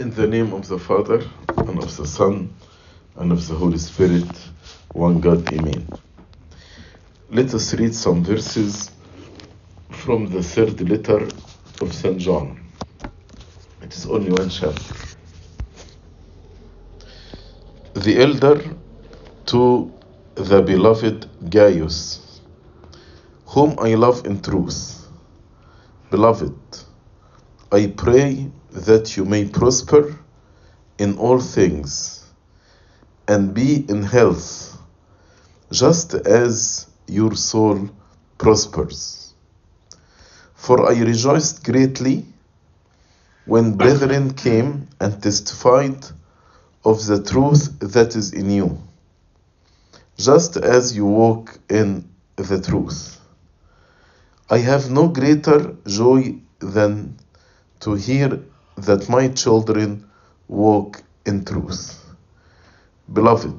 In the name of the Father, and of the Son, and of the Holy Spirit, one God, Amen. Let us read some verses from the third letter of St. John. It is only one chapter. The elder to the beloved Gaius, whom I love in truth. Beloved, I pray that you may prosper in all things and be in health, just as your soul prospers. For I rejoiced greatly when brethren came and testified of the truth that is in you, just as you walk in the truth. I have no greater joy than to hear that my children walk in truth. Beloved,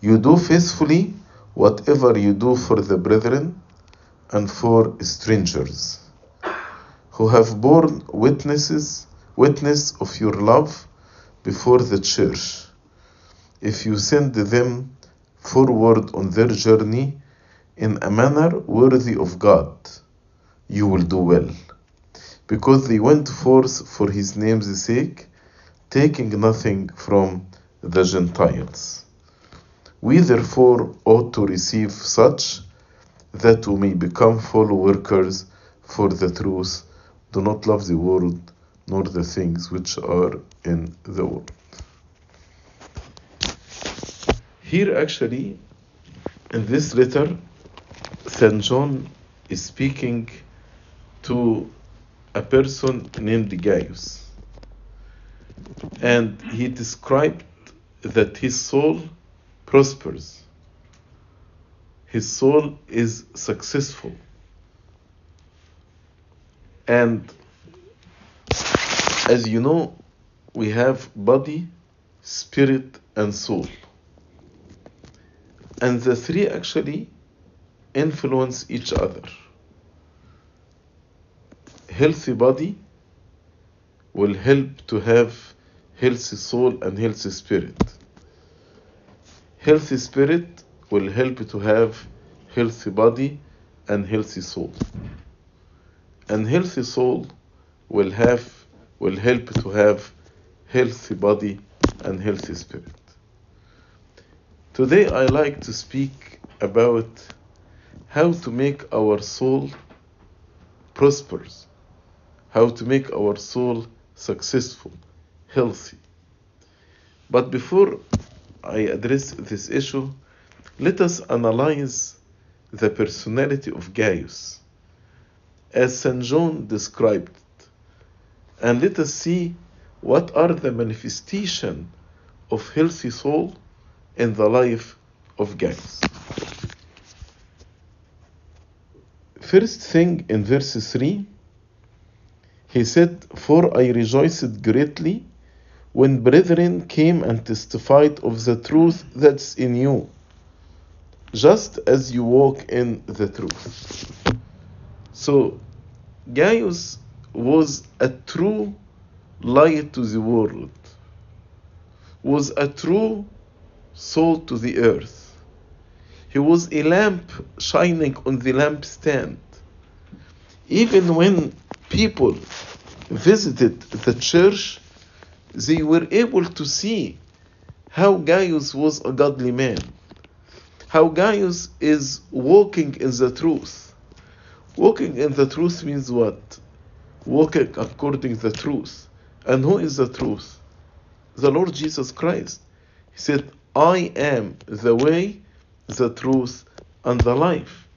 you do faithfully whatever you do for the brethren and for strangers who have borne witnesses witness of your love before the church if you send them forward on their journey in a manner worthy of God you will do well because they went forth for his name's sake taking nothing from the Gentiles we therefore ought to receive such that we may become fellow workers for the truth. Do not love the world nor the things which are in the world. Here, actually, in this letter, St. John is speaking to a person named Gaius. And he described that his soul prospers his soul is successful. And as you know, we have body, spirit, and soul. And the three actually influence each other. Healthy body will help to have healthy soul and healthy spirit. Healthy spirit will help to have healthy body and healthy soul. And healthy soul will have will help to have healthy body and healthy spirit. Today I like to speak about how to make our soul prosperous, how to make our soul successful, healthy. But before I address this issue, let us analyze the personality of Gaius as St. John described it, and let us see what are the manifestation of healthy soul in the life of Gaius. First thing in verse 3, he said, For I rejoiced greatly when brethren came and testified of the truth that's in you just as you walk in the truth. So, Gaius was a true light to the world, was a true salt to the earth. He was a lamp shining on the lampstand. Even when people visited the church, they were able to see how Gaius was a godly man how Gaius is walking in the truth. Walking in the truth means what? Walking according to the truth. And who is the truth? The Lord Jesus Christ. He said, I am the way, the truth, and the life.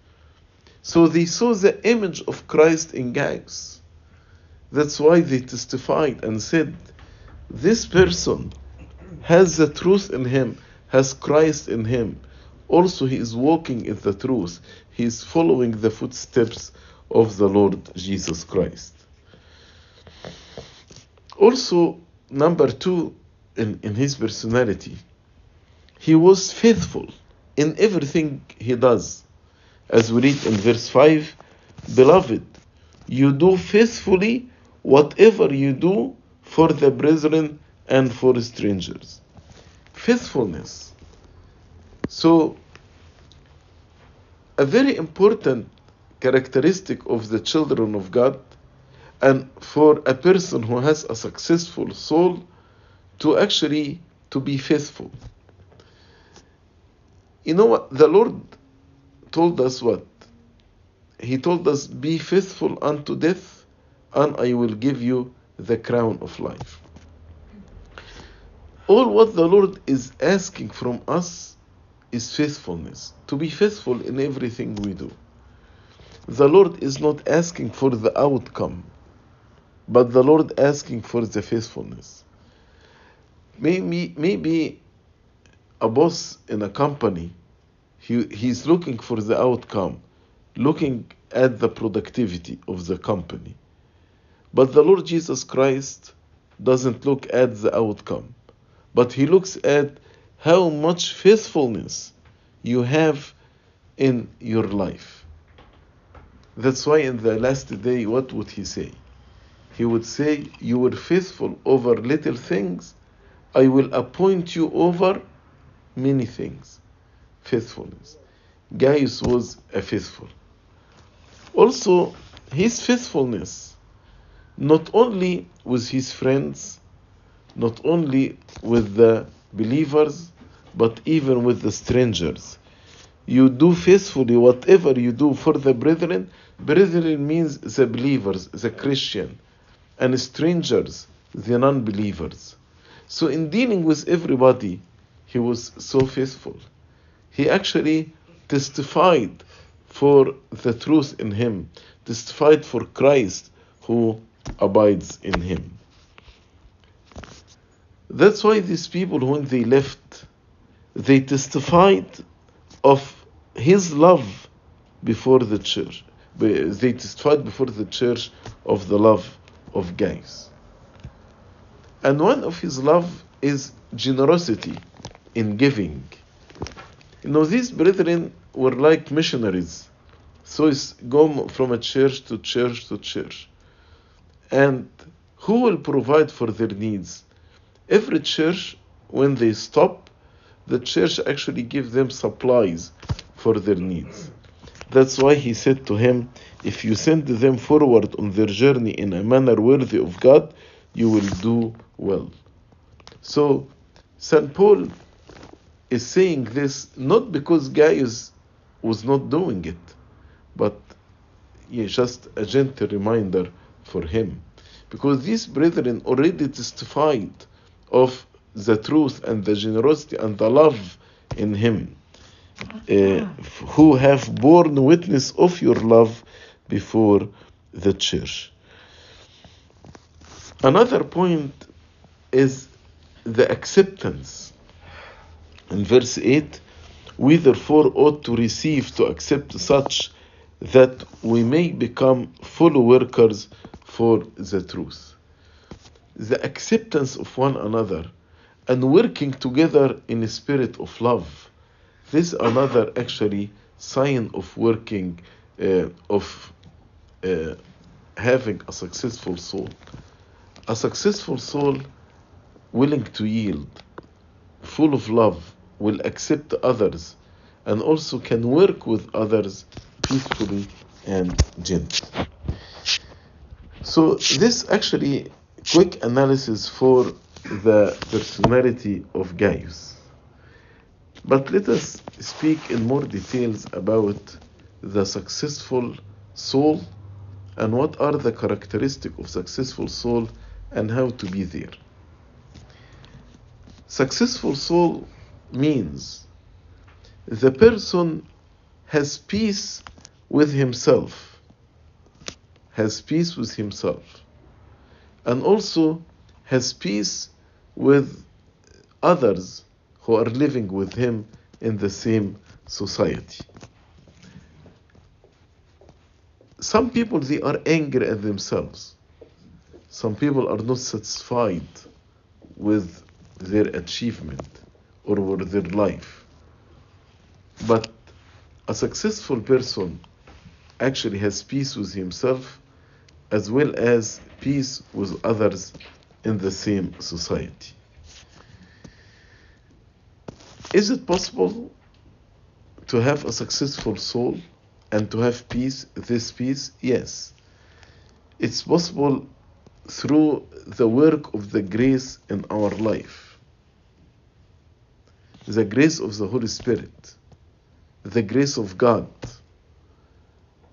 So they saw the image of Christ in Gaius. That's why they testified and said, This person has the truth in him, has Christ in him also he is walking in the truth. He is following the footsteps of the Lord Jesus Christ. Also, number two, in, in his personality, he was faithful in everything he does. As we read in verse 5, Beloved, you do faithfully whatever you do for the brethren and for strangers. Faithfulness. So, a very important characteristic of the children of God and for a person who has a successful soul to actually to be faithful. You know what the Lord told us what? He told us be faithful unto death and I will give you the crown of life. All what the Lord is asking from us is faithfulness, to be faithful in everything we do. The Lord is not asking for the outcome, but the Lord asking for the faithfulness. Maybe, maybe a boss in a company, he, he's looking for the outcome, looking at the productivity of the company. But the Lord Jesus Christ doesn't look at the outcome, but he looks at how much faithfulness you have in your life. That's why in the last day, what would he say? He would say, You were faithful over little things, I will appoint you over many things. Faithfulness. Gaius was a faithful. Also, his faithfulness, not only with his friends, not only with the believers, but even with the strangers. You do faithfully whatever you do for the brethren. Brethren means the believers, the Christian, and strangers, the non believers. So, in dealing with everybody, he was so faithful. He actually testified for the truth in him, testified for Christ who abides in him. That's why these people, when they left, they testified of his love before the church. They testified before the church of the love of Gaius. And one of his love is generosity in giving. You know, these brethren were like missionaries. So it's go from a church to church to church. And who will provide for their needs? Every church, when they stop, the church actually gives them supplies for their needs. That's why he said to him, If you send them forward on their journey in a manner worthy of God, you will do well. So, St. Paul is saying this not because Gaius was not doing it, but yeah, just a gentle reminder for him. Because these brethren already testified of the truth and the generosity and the love in him, uh, who have borne witness of your love before the church. Another point is the acceptance. In verse 8, we therefore ought to receive, to accept such that we may become full workers for the truth. The acceptance of one another and working together in a spirit of love. This another actually sign of working, uh, of uh, having a successful soul. A successful soul willing to yield, full of love, will accept others, and also can work with others peacefully and gently. So this actually quick analysis for the personality of Gaius. But let us speak in more details about the successful soul and what are the characteristics of successful soul and how to be there. Successful soul means the person has peace with himself, has peace with himself, and also has peace with others who are living with him in the same society. Some people they are angry at themselves. Some people are not satisfied with their achievement or with their life. But a successful person actually has peace with himself as well as peace with others in the same society. Is it possible to have a successful soul and to have peace, this peace? Yes. It's possible through the work of the grace in our life. The grace of the Holy Spirit, the grace of God.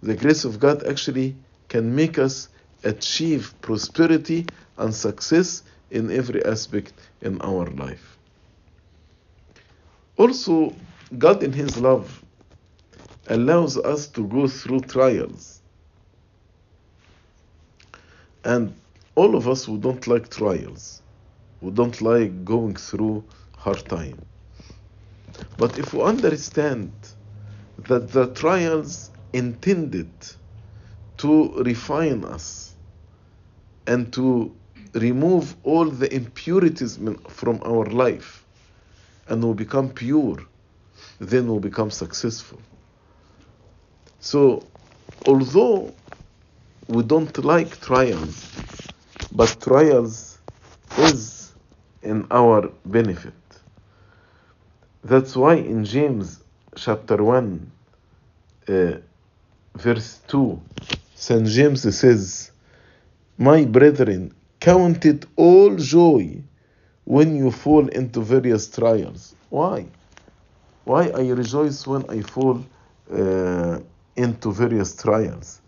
The grace of God actually can make us achieve prosperity and success in every aspect in our life. Also, God in His love allows us to go through trials. And all of us who don't like trials, who don't like going through hard time. But if we understand that the trials intended to refine us and to remove all the impurities from our life and we become pure, then we'll become successful. So, although we don't like trials, but trials is in our benefit. That's why in James chapter 1, uh, verse 2, St. James says, My brethren, count it all joy when you fall into various trials. Why? Why I rejoice when I fall uh, into various trials?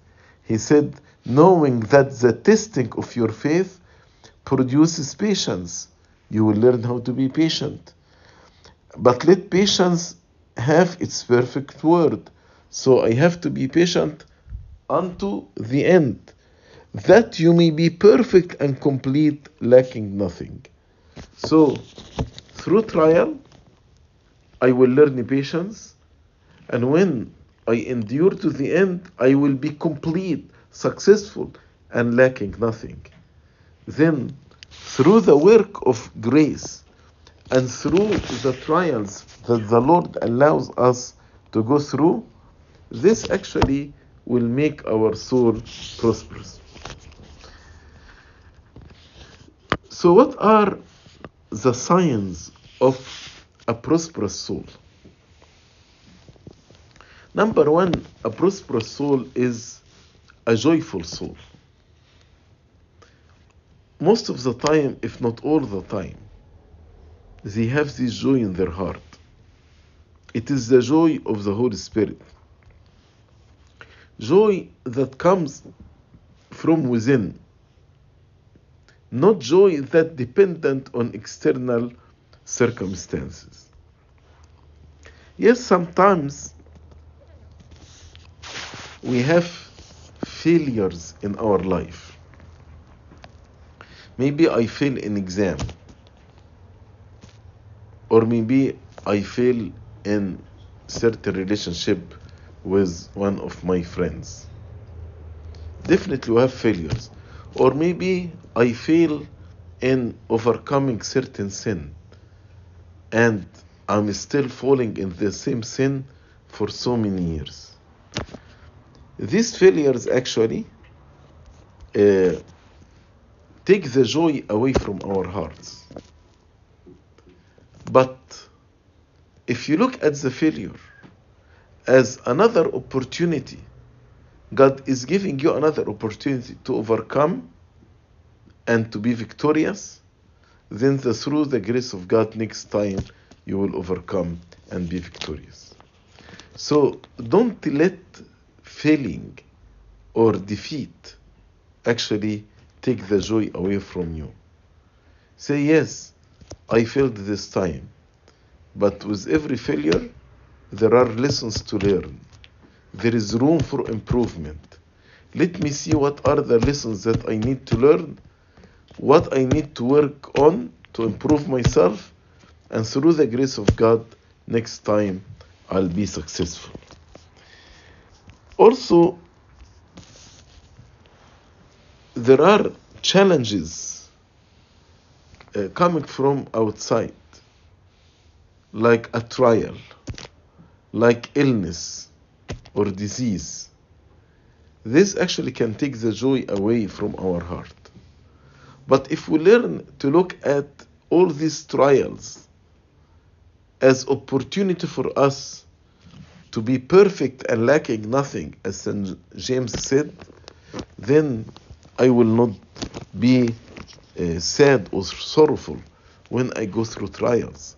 He said, knowing that the testing of your faith produces patience. You will learn how to be patient. But let patience have its perfect word. So I have to be patient unto the end, that you may be perfect and complete, lacking nothing. So, through trial, I will learn patience, and when I endure to the end, I will be complete, successful, and lacking nothing. Then, through the work of grace and through the trials that the Lord allows us to go through, this actually will make our soul prosperous. So, what are the signs of a prosperous soul? Number one, a prosperous soul is a joyful soul. Most of the time, if not all the time, they have this joy in their heart. It is the joy of the Holy Spirit. Joy that comes from within, not joy that dependent on external circumstances. Yes, sometimes we have failures in our life. Maybe I fail in exam, or maybe I fail in certain relationship with one of my friends. Definitely we have failures. Or maybe I fail in overcoming certain sin and I'm still falling in the same sin for so many years. These failures actually uh, take the joy away from our hearts. But if you look at the failure as another opportunity, God is giving you another opportunity to overcome and to be victorious, then the, through the grace of God, next time you will overcome and be victorious. So don't let failing or defeat actually take the joy away from you. Say, yes, I failed this time, but with every failure, there are lessons to learn. There is room for improvement. Let me see what are the lessons that I need to learn, what I need to work on to improve myself, and through the grace of God, next time I'll be successful. Also, there are challenges uh, coming from outside, like a trial, like illness or disease. This actually can take the joy away from our heart. But if we learn to look at all these trials as opportunity for us to be perfect and lacking nothing, as St. James said, then I will not be uh, sad or sorrowful when I go through trials.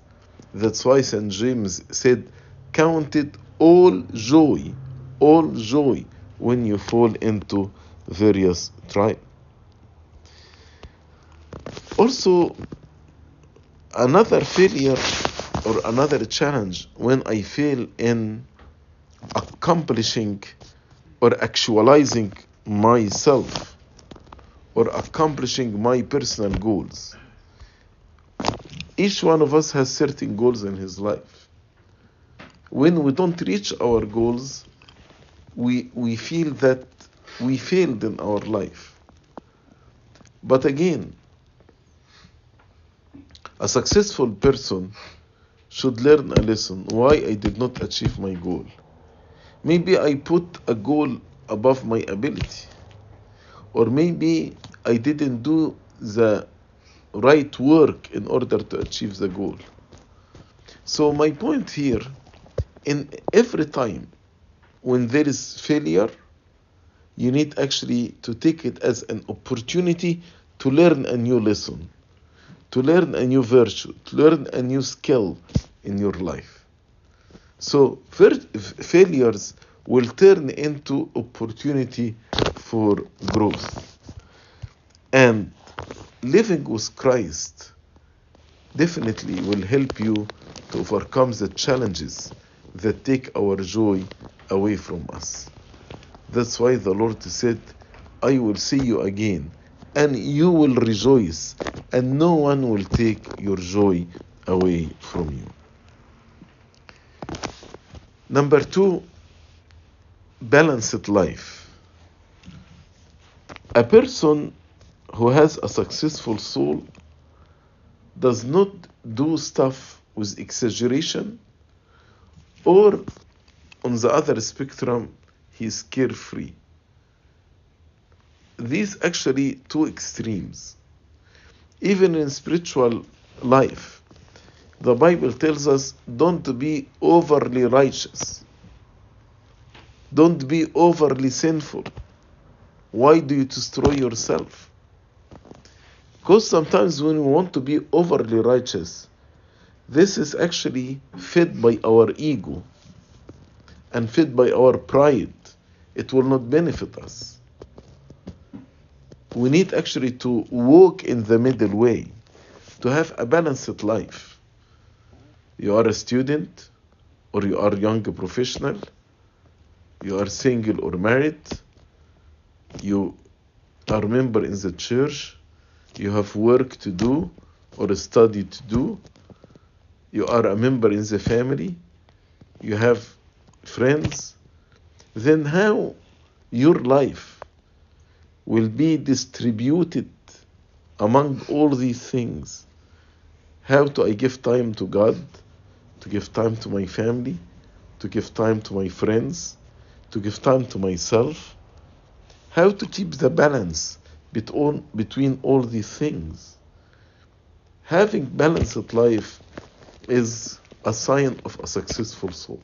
That's why St. James said, Count it all joy, all joy when you fall into various trials. Also, another failure or another challenge when I fail in accomplishing or actualizing myself or accomplishing my personal goals. Each one of us has certain goals in his life. When we don't reach our goals, we, we feel that we failed in our life. But again, a successful person should learn a lesson why I did not achieve my goal. Maybe I put a goal above my ability, or maybe I didn't do the right work in order to achieve the goal. So, my point here in every time when there is failure, you need actually to take it as an opportunity to learn a new lesson, to learn a new virtue, to learn a new skill in your life. So failures will turn into opportunity for growth. And living with Christ definitely will help you to overcome the challenges that take our joy away from us. That's why the Lord said, I will see you again, and you will rejoice, and no one will take your joy away from you. Number two, balanced life. A person who has a successful soul does not do stuff with exaggeration, or on the other spectrum, he is carefree. These actually two extremes. Even in spiritual life, the Bible tells us don't be overly righteous. Don't be overly sinful. Why do you destroy yourself? Because sometimes when we want to be overly righteous, this is actually fed by our ego and fed by our pride. It will not benefit us. We need actually to walk in the middle way, to have a balanced life. You are a student, or you are a young professional, you are single or married, you are a member in the church, you have work to do or a study to do, you are a member in the family, you have friends, then how your life will be distributed among all these things? How do I give time to God, to give time to my family, to give time to my friends, to give time to myself? How to keep the balance between, all these things? Having balanced life is a sign of a successful soul.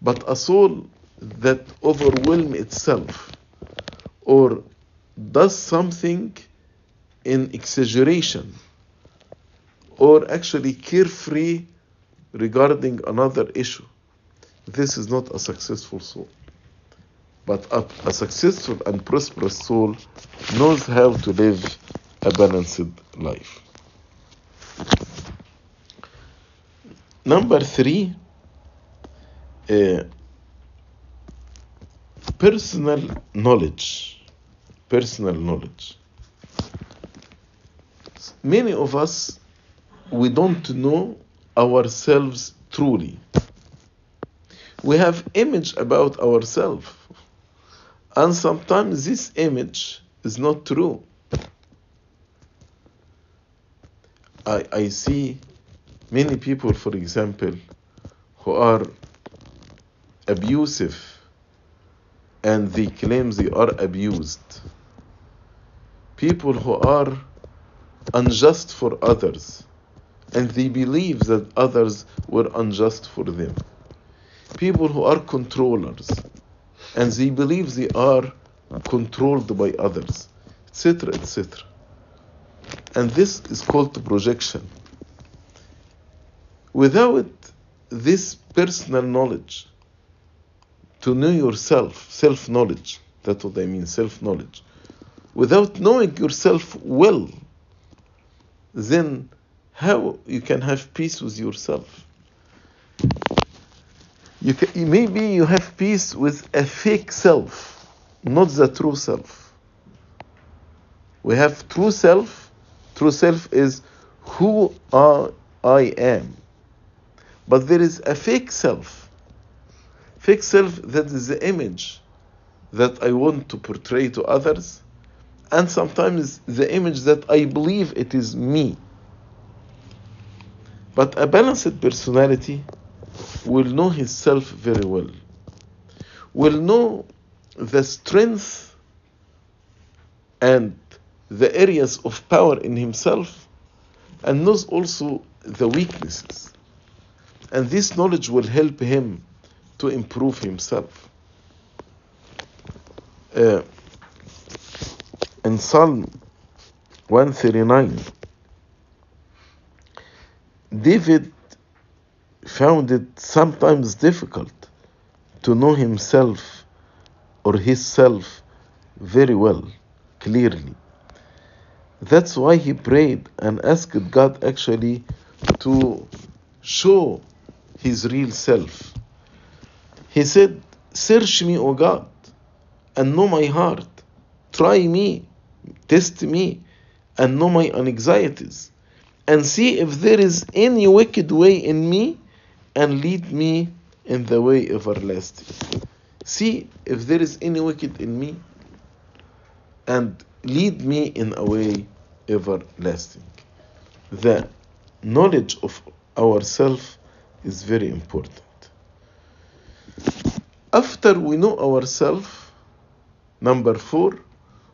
But a soul that overwhelms itself or does something in exaggeration or actually carefree regarding another issue, this is not a successful soul. But a, a successful and prosperous soul knows how to live a balanced life. Number three, uh, personal knowledge. Personal knowledge. Many of us, we don't know ourselves truly. We have image about ourselves, and sometimes this image is not true. I, I see many people, for example, who are abusive and they claim they are abused. People who are unjust for others and they believe that others were unjust for them. People who are controllers and they believe they are controlled by others, etc., etc. And this is called projection. Without this personal knowledge, to know yourself, self knowledge, that's what I mean, self knowledge. Without knowing yourself well, then how you can have peace with yourself? You can, maybe you have peace with a fake self, not the true self. We have true self. True self is who are, I am. But there is a fake self. Fake self that is the image that I want to portray to others, and sometimes the image that I believe it is me. But a balanced personality will know his self very well, will know the strength and the areas of power in himself, and knows also the weaknesses. And this knowledge will help him to improve himself. Uh, in Psalm 139, David found it sometimes difficult to know himself or his self very well, clearly. That's why he prayed and asked God actually to show his real self. He said, Search me, O God, and know my heart. Try me, test me, and know my anxieties, and see if there is any wicked way in me, and lead me in the way everlasting. See if there is any wicked in me, and lead me in a way everlasting. The knowledge of ourself is very important. After we know ourselves, number four,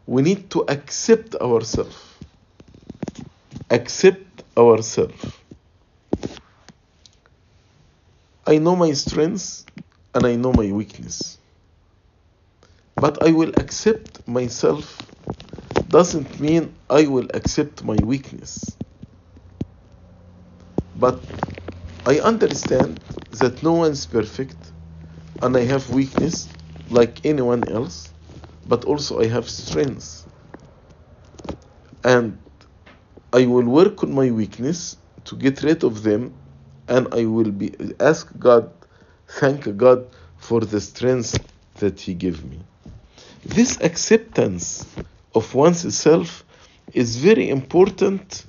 we need to accept ourselves. Accept ourselves. I know my strengths and I know my weakness. But I will accept myself doesn't mean I will accept my weakness. But I understand that no one's perfect and I have weakness like anyone else, but also I have strengths. And I will work on my weakness to get rid of them and I will be ask God, thank God for the strength that He gave me. This acceptance of one's self is very important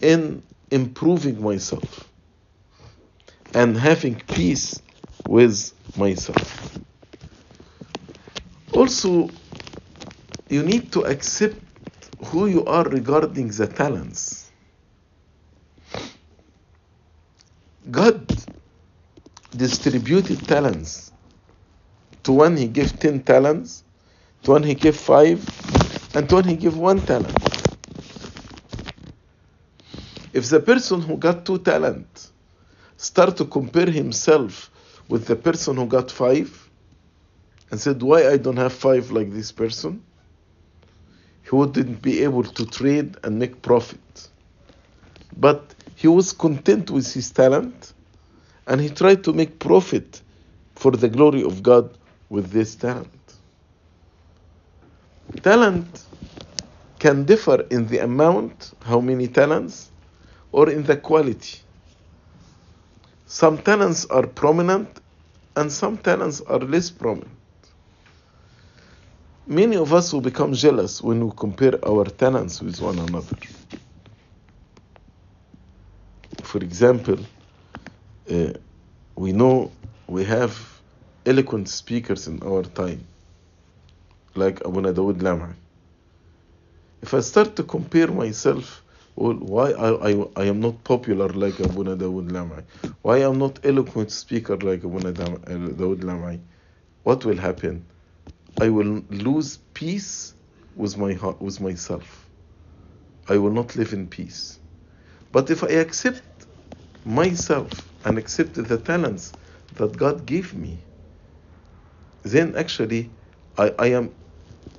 in improving myself and having peace with myself. Also, you need to accept who you are regarding the talents. God distributed talents. To one he gave 10 talents, to one he gave 5, and to one he gave 1 talent. If the person who got 2 talents start to compare himself with the person who got 5 and said, Why I don't have 5 like this person? He wouldn't be able to trade and make profit. But he was content with his talent and he tried to make profit for the glory of God with this talent. Talent can differ in the amount, how many talents, or in the quality. Some talents are prominent and some talents are less prominent. Many of us will become jealous when we compare our talents with one another. For example, uh, we know we have eloquent speakers in our time, like Abuna Dawood Lamai. If I start to compare myself, well, why I, I, I am not popular like Abuna Dawood Lamai, why I am not eloquent speaker like Abuna Dawood Lamai, what will happen? I will lose peace with my heart, with myself. I will not live in peace. But if I accept myself and accept the talents that God gave me, then actually I, I am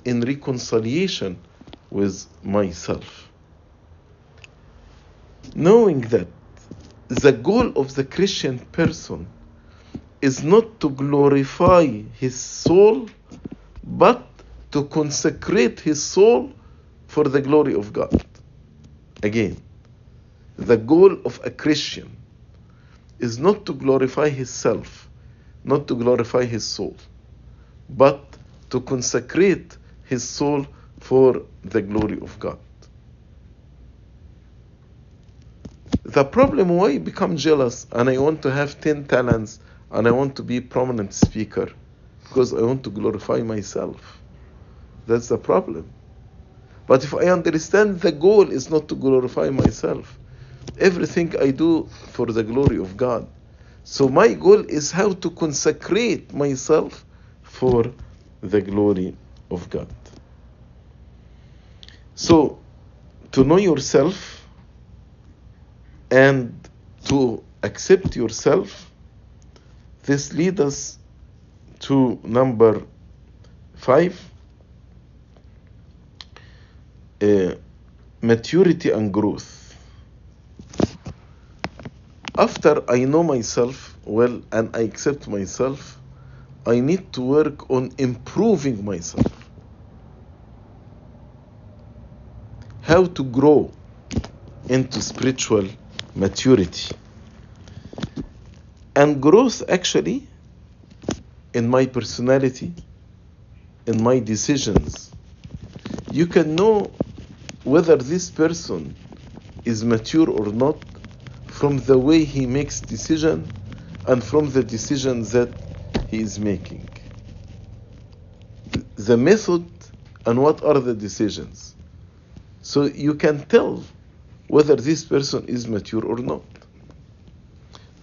in reconciliation with myself. Knowing that the goal of the Christian person is not to glorify his soul, but to consecrate his soul for the glory of God. Again, the goal of a Christian is not to glorify his self, not to glorify his soul, but to consecrate his soul for the glory of God. The problem why I become jealous and I want to have 10 talents and I want to be prominent speaker because I want to glorify myself. That's the problem. But if I understand the goal is not to glorify myself, everything I do for the glory of God. So my goal is how to consecrate myself for the glory of God. So to know yourself and to accept yourself, this leads us to number five uh, maturity and growth. After I know myself well and I accept myself, I need to work on improving myself. How to grow into spiritual maturity. And growth actually in my personality, in my decisions. You can know whether this person is mature or not from the way he makes decision and from the decisions that he is making. The method and what are the decisions. So you can tell whether this person is mature or not.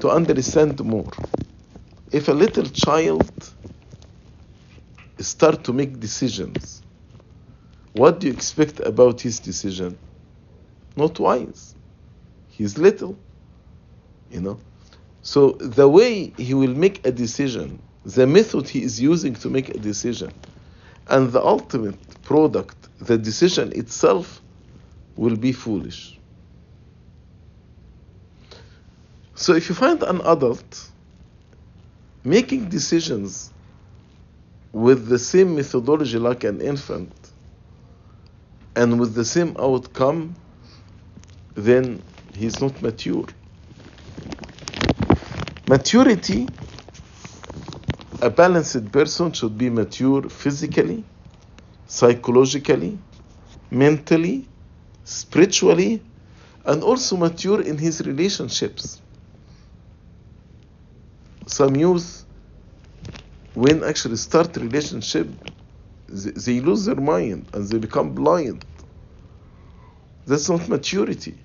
To understand more. If a little child start to make decisions, what do you expect about his decision? Not wise. He's little, you know. So the way he will make a decision, the method he is using to make a decision, and the ultimate product, the decision itself, will be foolish. So if you find an adult making decisions with the same methodology like an infant and with the same outcome, then he's not mature. Maturity, a balanced person should be mature physically, psychologically, mentally, spiritually, and also mature in his relationships. Some youth, when actually start relationship, they, they lose their mind and they become blind. That's not maturity.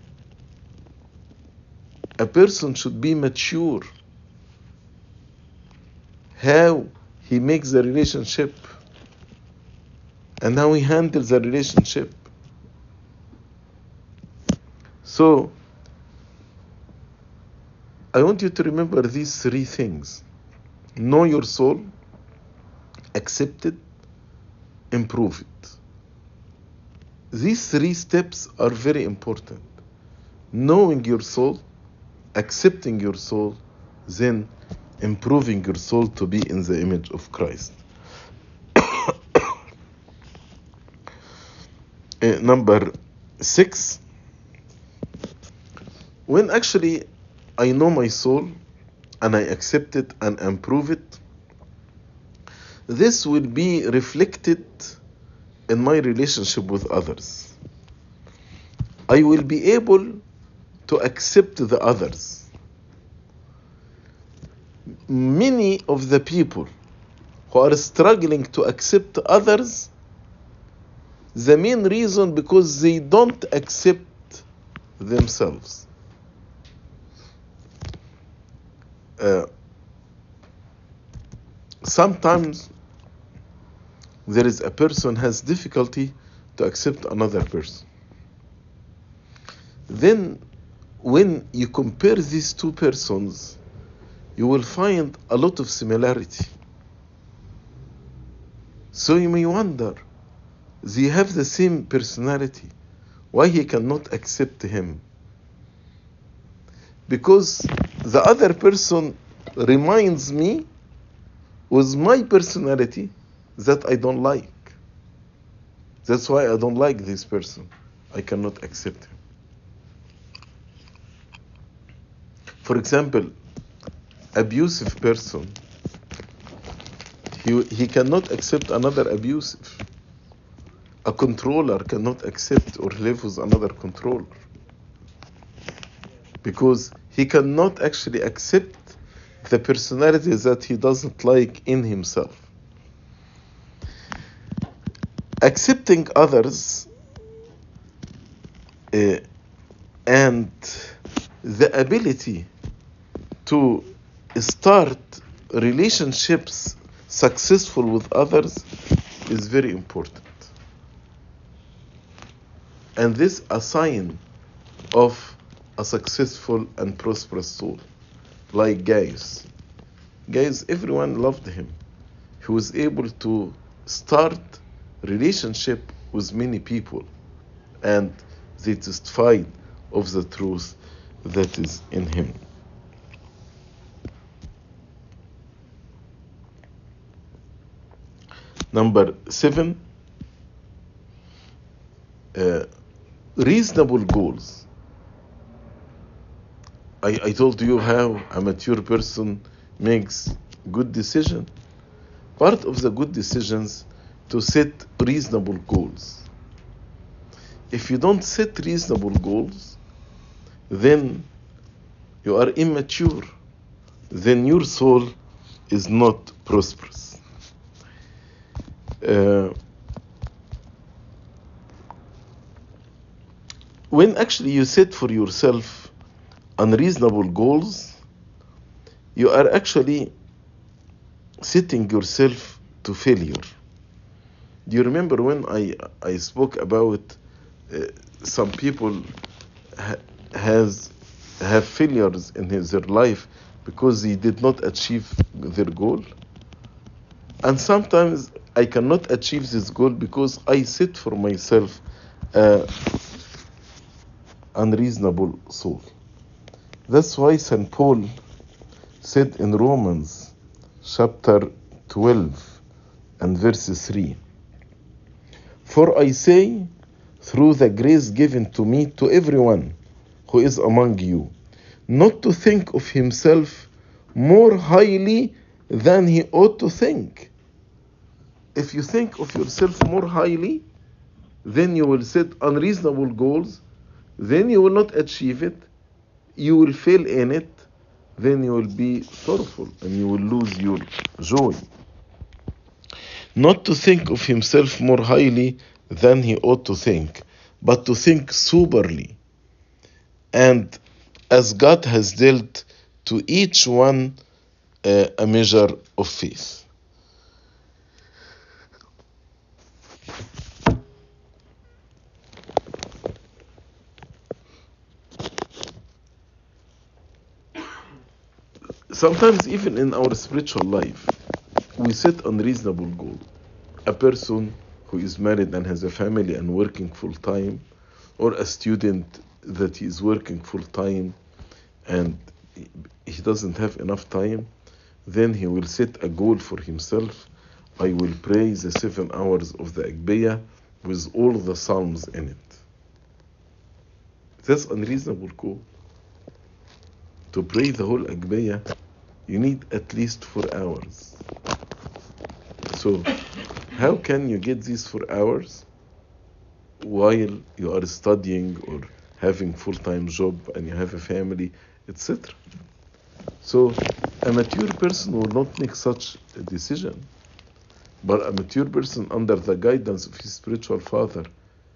A person should be mature. How he makes the relationship and how he handles the relationship. So, I want you to remember these three things know your soul, accept it, improve it. These three steps are very important. Knowing your soul, accepting your soul, then improving your soul to be in the image of Christ. uh, number six, when actually I know my soul and I accept it and improve it, this will be reflected in my relationship with others. I will be able to accept the others. Many of the people who are struggling to accept others, the main reason because they don't accept themselves. Uh, sometimes there is a person has difficulty to accept another person then when you compare these two persons, you will find a lot of similarity. So you may wonder, they have the same personality. Why he cannot accept him? Because the other person reminds me with my personality that I don't like. That's why I don't like this person. I cannot accept him. For example, abusive person, he, he cannot accept another abusive. A controller cannot accept or live with another controller. Because he cannot actually accept the personality that he doesn't like in himself. Accepting others uh, and the ability to start relationships successful with others is very important. And this a sign of a successful and prosperous soul, like Gaius. Gaius, everyone loved him. He was able to start relationship with many people, and they testified of the truth that is in him. Number seven, uh, reasonable goals. I, I told you how a mature person makes good decision. Part of the good decisions to set reasonable goals. If you don't set reasonable goals, then you are immature. Then your soul is not prosperous. Uh, when actually you set for yourself unreasonable goals, you are actually setting yourself to failure. Do you remember when I, I spoke about uh, some people ha- has have failures in his, their life because they did not achieve their goal? And sometimes I cannot achieve this goal because I set for myself uh, unreasonable soul. That's why St. Paul said in Romans chapter 12 and verse 3 For I say, through the grace given to me to everyone who is among you, not to think of himself more highly than he ought to think. If you think of yourself more highly, then you will set unreasonable goals, then you will not achieve it, you will fail in it, then you will be sorrowful and you will lose your joy. Not to think of himself more highly than he ought to think, but to think soberly. And as God has dealt to each one uh, a measure of faith. Sometimes, even in our spiritual life, we set unreasonable goal. A person who is married and has a family and working full time, or a student that is working full time and he doesn't have enough time, then he will set a goal for himself. I will pray the seven hours of the Agbeya with all the psalms in it. That's unreasonable goal. To pray the whole Agbeya, you need at least four hours. So, how can you get these four hours while you are studying or having full-time job and you have a family, etc.? So, a mature person will not make such a decision. But a mature person, under the guidance of his spiritual father,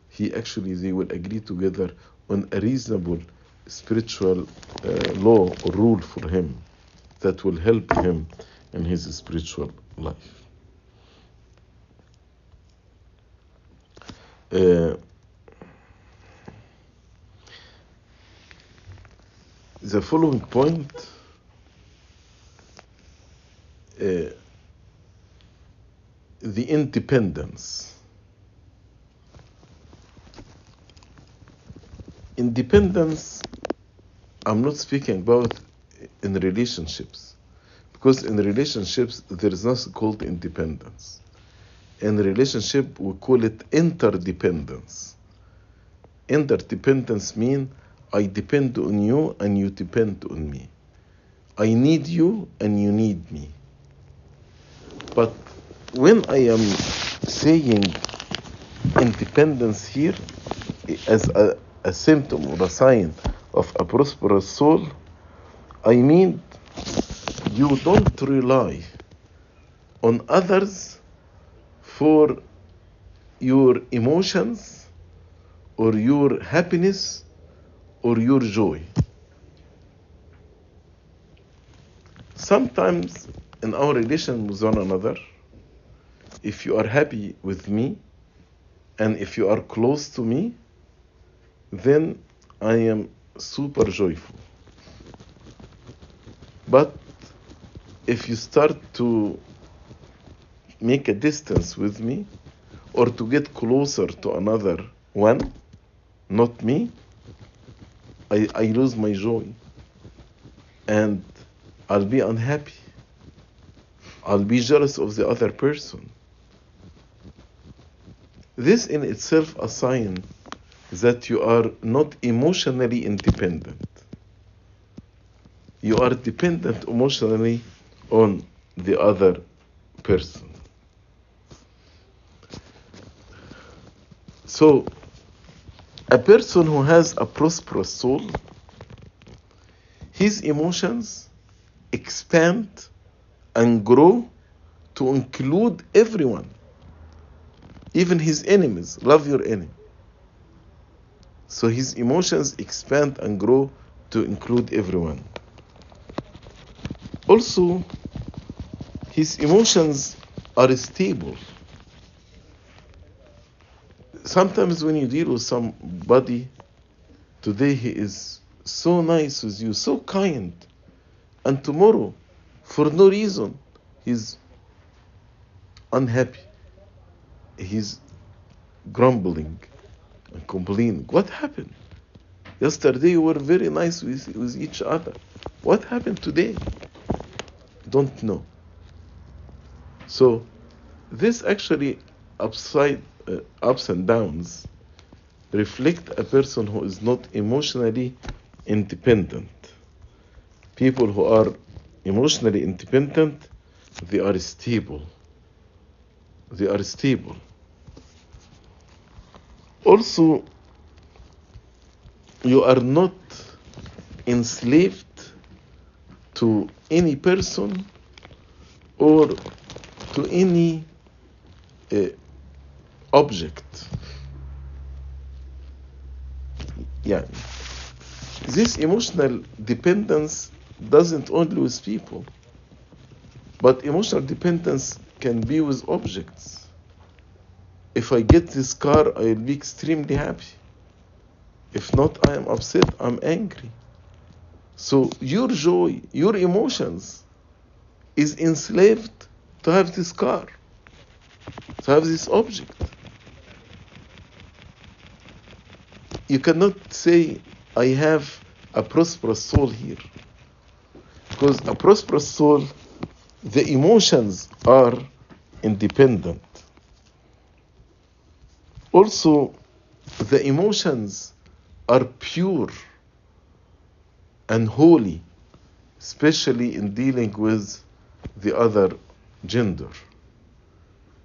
he actually they will agree together on a reasonable spiritual uh, law or rule for him that will help him in his spiritual life. Uh, the following point uh, the independence. Independence, I'm not speaking about in relationships, because in relationships there is nothing called independence. In relationship, we call it interdependence. Interdependence means I depend on you and you depend on me. I need you and you need me. But when I am saying independence here as a, a symptom or a sign of a prosperous soul, I mean you don't rely on others for your emotions or your happiness or your joy. Sometimes in our relation with one another, if you are happy with me and if you are close to me, then I am super joyful. But if you start to make a distance with me or to get closer to another one, not me, I, I lose my joy and I'll be unhappy. I'll be jealous of the other person. This in itself a sign that you are not emotionally independent. You are dependent emotionally on the other person. So, a person who has a prosperous soul, his emotions expand and grow to include everyone, even his enemies. Love your enemy. So his emotions expand and grow to include everyone. Also, his emotions are stable. Sometimes when you deal with somebody, today he is so nice with you, so kind, and tomorrow, for no reason, he's unhappy. He's grumbling and complaining. What happened? Yesterday you were very nice with, with each other. What happened today? Don't know. So, this actually upside uh, ups and downs reflect a person who is not emotionally independent. People who are emotionally independent, they are stable. They are stable. Also, you are not enslaved to any person or to any uh, object. Yeah. This emotional dependence doesn't only with people, but emotional dependence can be with objects. If I get this car, I will be extremely happy. If not, I am upset, I'm angry. So your joy, your emotions is enslaved to have this car, to have this object. You cannot say, I have a prosperous soul here. Because a prosperous soul, the emotions are independent. Also, the emotions are pure and holy, especially in dealing with the other gender.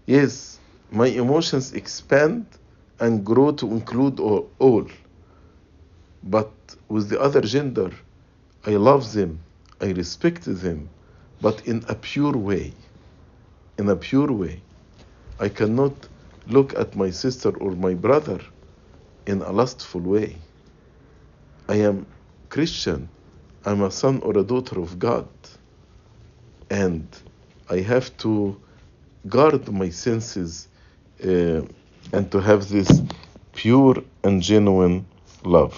Yes, my emotions expand and grow to include all. But with the other gender, I love them, I respect them, but in a pure way. In a pure way. I cannot look at my sister or my brother in a lustful way. I am Christian. I'm a son or a daughter of God. And I have to guard my senses uh, and to have this pure and genuine love.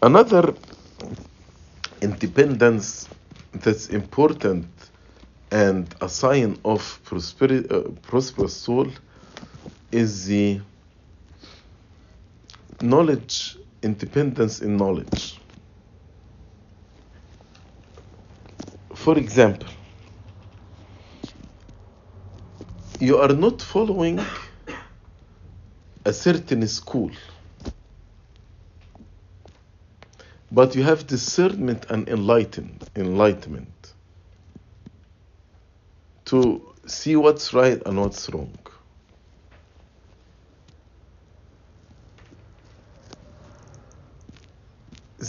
Another independence that's important and a sign of prosperity, uh, prosperous soul is the knowledge, independence in knowledge. For example, you are not following a certain school, but you have discernment and enlighten, enlightenment to see what's right and what's wrong.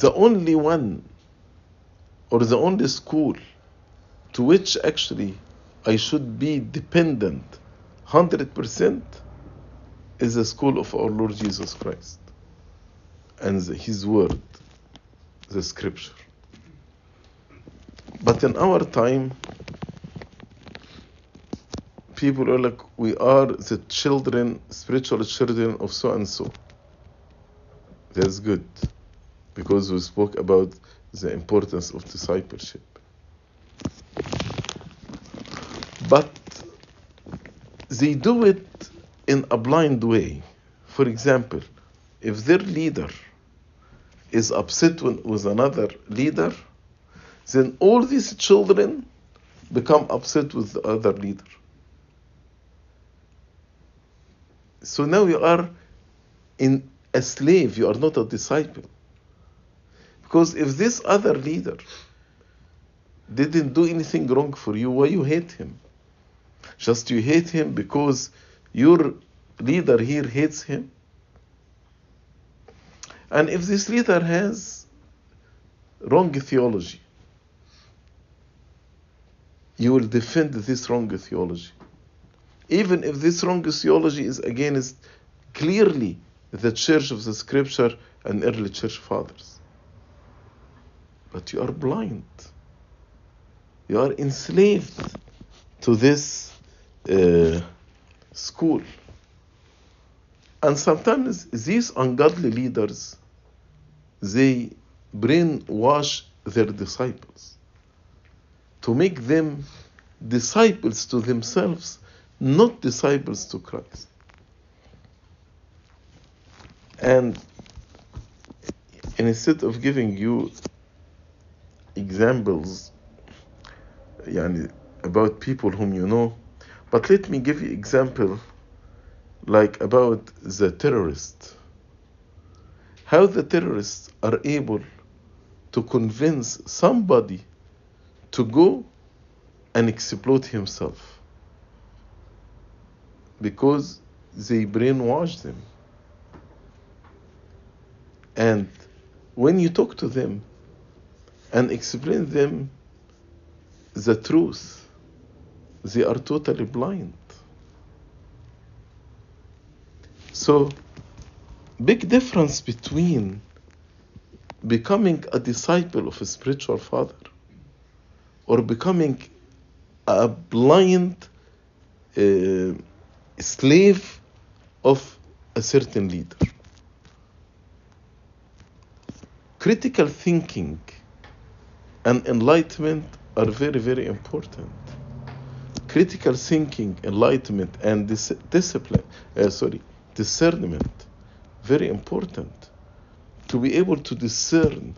The only one or the only school to which actually I should be dependent 100% is the school of our Lord Jesus Christ and the, His Word, the Scripture. But in our time, people are like, we are the children, spiritual children of so and so. That's good because we spoke about the importance of discipleship. But they do it in a blind way. For example, if their leader is upset with another leader, then all these children become upset with the other leader. So now you are in a slave, you are not a disciple. Because if this other leader didn't do anything wrong for you, why you hate him? Just you hate him because your leader here hates him? And if this leader has wrong theology, you will defend this wrong theology. Even if this wrong theology is against clearly the church of the scripture and early church fathers. But you are blind. You are enslaved to this uh, school. And sometimes these ungodly leaders, they brainwash their disciples to make them disciples to themselves, not disciples to Christ. And instead of giving you examples yani, about people whom you know, but let me give you example like about the terrorists. How the terrorists are able to convince somebody to go and explode himself because they brainwash them. And when you talk to them, and explain them the truth, they are totally blind. So, big difference between becoming a disciple of a spiritual father or becoming a blind uh, slave of a certain leader. Critical thinking and enlightenment are very, very important. Critical thinking, enlightenment, and dis- discipline, uh, sorry, discernment, very important. To be able to discern,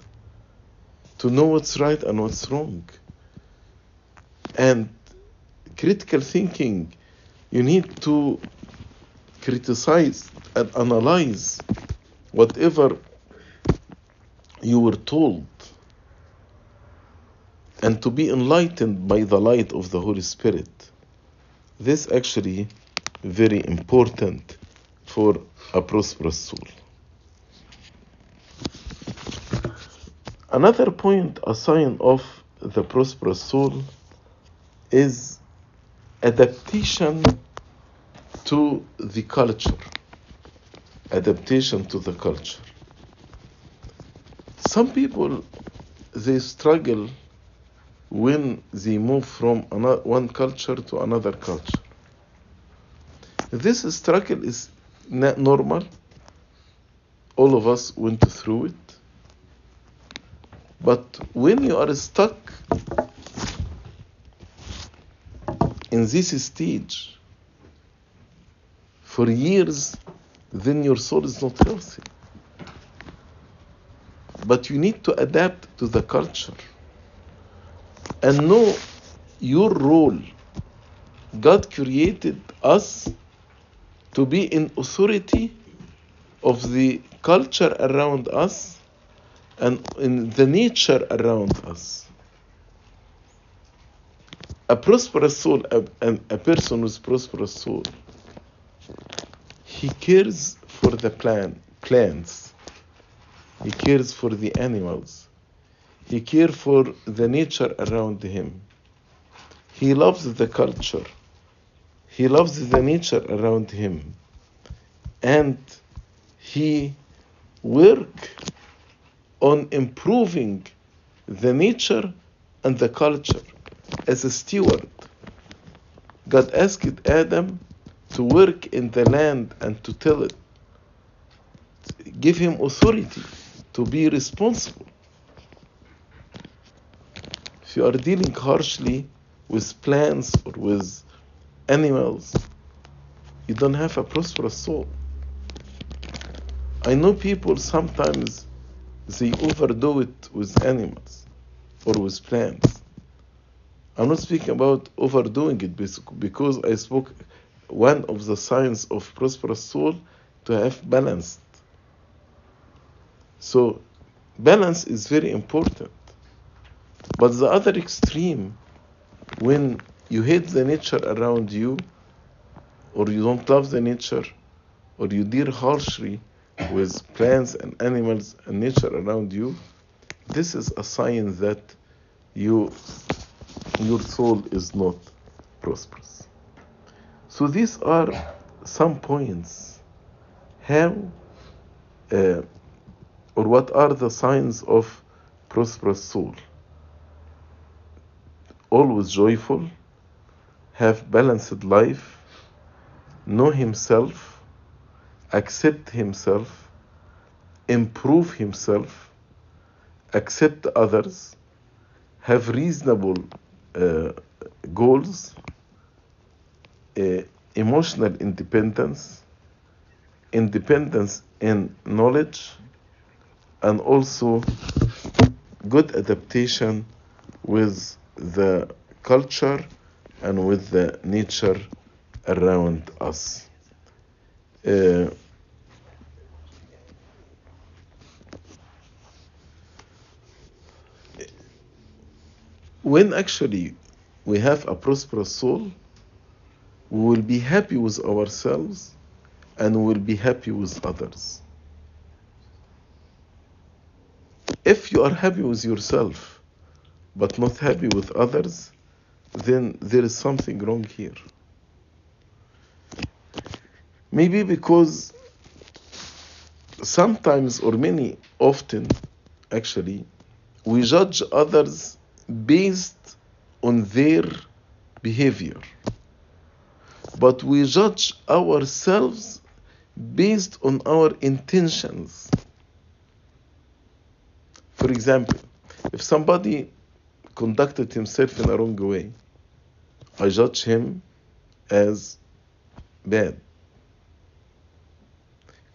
to know what's right and what's wrong. And critical thinking, you need to criticize and analyze whatever you were told and to be enlightened by the light of the Holy Spirit. This actually very important for a prosperous soul. Another point, a sign of the prosperous soul, is adaptation to the culture. Adaptation to the culture. Some people they struggle when they move from one culture to another culture. This struggle is not normal All of us went through it. But when you are stuck in this stage for years, then your soul is not healthy. But you need to adapt to the culture and know your role. God created us to be in authority of the culture around us and in the nature around us. A prosperous soul, a, a, person with prosperous soul, he cares for the plant, plants, he cares for the animals, he cares for the nature around him. He loves the culture. He loves the nature around him. And he work on improving the nature and the culture as a steward. God asked Adam to work in the land and to tell it, give him authority to be responsible. You are dealing harshly with plants or with animals, you don't have a prosperous soul. I know people sometimes they overdo it with animals or with plants. I'm not speaking about overdoing it because I spoke one of the signs of prosperous soul to have balance. So balance is very important. But the other extreme, when you hate the nature around you, or you don't love the nature, or you deal harshly with plants and animals and nature around you, this is a sign that you your soul is not prosperous. So these are some points. How uh, or what are the signs of prosperous soul? Always joyful, have balanced life, know himself, accept himself, improve himself, accept others, have reasonable uh, goals, uh, emotional independence, independence in knowledge, and also good adaptation with the culture and with the nature around us. Uh, when actually we have a prosperous soul, we will be happy with ourselves and we will be happy with others. If you are happy with yourself but not happy with others, then there is something wrong here. Maybe because sometimes, or many often, actually, we judge others based on their behavior. But we judge ourselves based on our intentions. For example, if somebody conducted himself in a wrong way, I judge him as bad.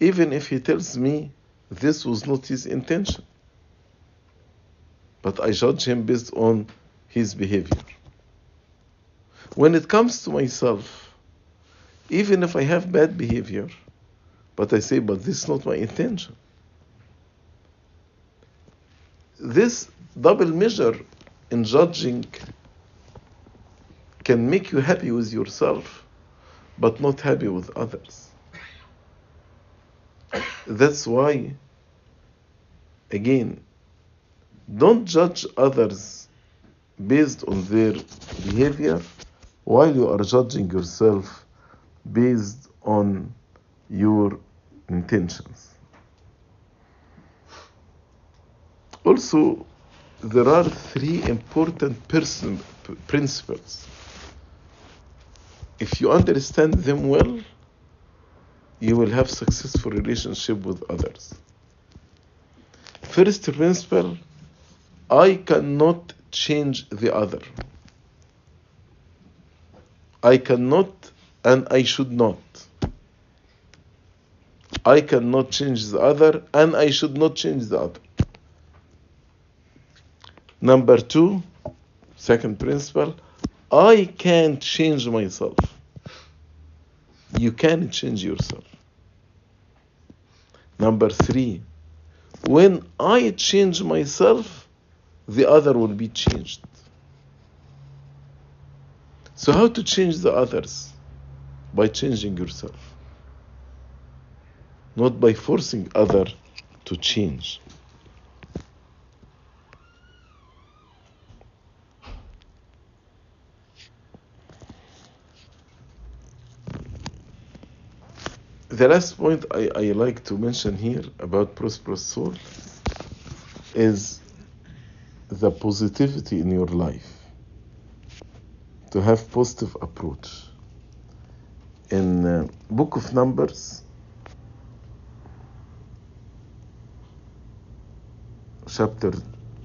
Even if he tells me this was not his intention. But I judge him based on his behavior. When it comes to myself, even if I have bad behavior, but I say, but this is not my intention. This double measure in judging can make you happy with yourself, but not happy with others. That's why, again, don't judge others based on their behavior while you are judging yourself based on your intentions. Also, there are three important person, principles. If you understand them well, you will have successful relationship with others. First principle I cannot change the other. I cannot and I should not. I cannot change the other and I should not change the other. Number two, second principle, I can't change myself. You can change yourself. Number three, when I change myself, the other will be changed. So, how to change the others? By changing yourself, not by forcing other to change. The last point I, I like to mention here about prosperous soul is the positivity in your life. To have positive approach. In uh, Book of Numbers, chapter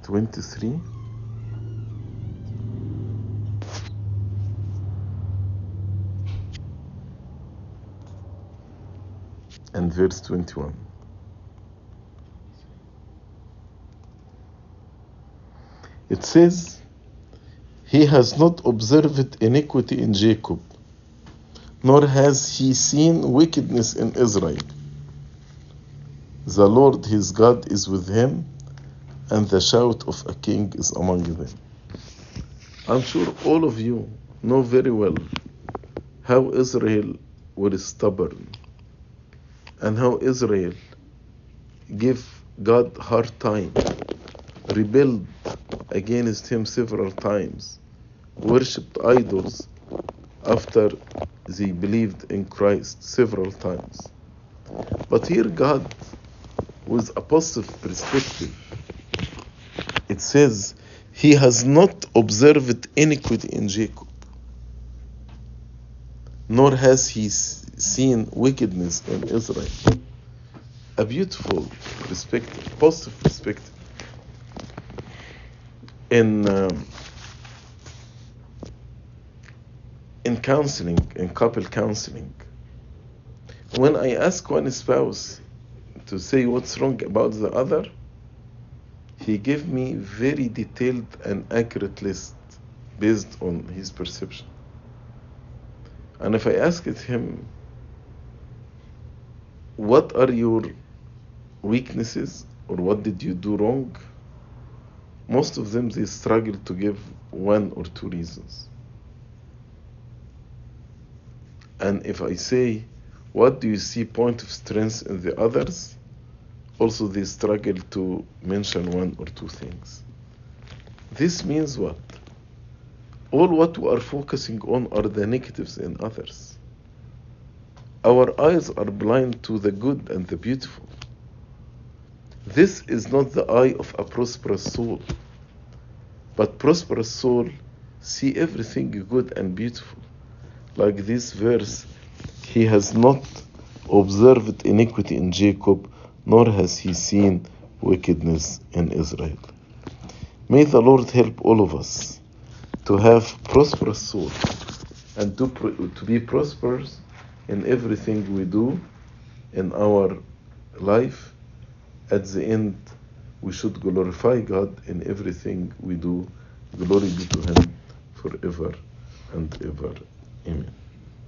23, and verse 21. It says, He has not observed iniquity in Jacob, nor has he seen wickedness in Israel. The Lord his God is with him, and the shout of a king is among them. I'm sure all of you know very well how Israel was stubborn and how Israel gave God hard time, rebelled against him several times, worshipped idols after they believed in Christ several times. But here God, with a positive perspective, it says, He has not observed iniquity in Jacob, nor has He seen wickedness in Israel. A beautiful perspective, positive perspective. In um, in counseling, in couple counseling, when I ask one spouse to say what's wrong about the other, he gave me very detailed and accurate list based on his perception. And if I asked him, what are your weaknesses or what did you do wrong? Most of them they struggle to give one or two reasons. And if I say, what do you see point of strength in the others? Also they struggle to mention one or two things. This means what? All what we are focusing on are the negatives in others. Our eyes are blind to the good and the beautiful. This is not the eye of a prosperous soul, but prosperous soul see everything good and beautiful. Like this verse, he has not observed iniquity in Jacob, nor has he seen wickedness in Israel. May the Lord help all of us to have prosperous soul and to, to be prosperous in everything we do in our life. At the end, we should glorify God in everything we do. Glory be to Him forever and ever. Amen.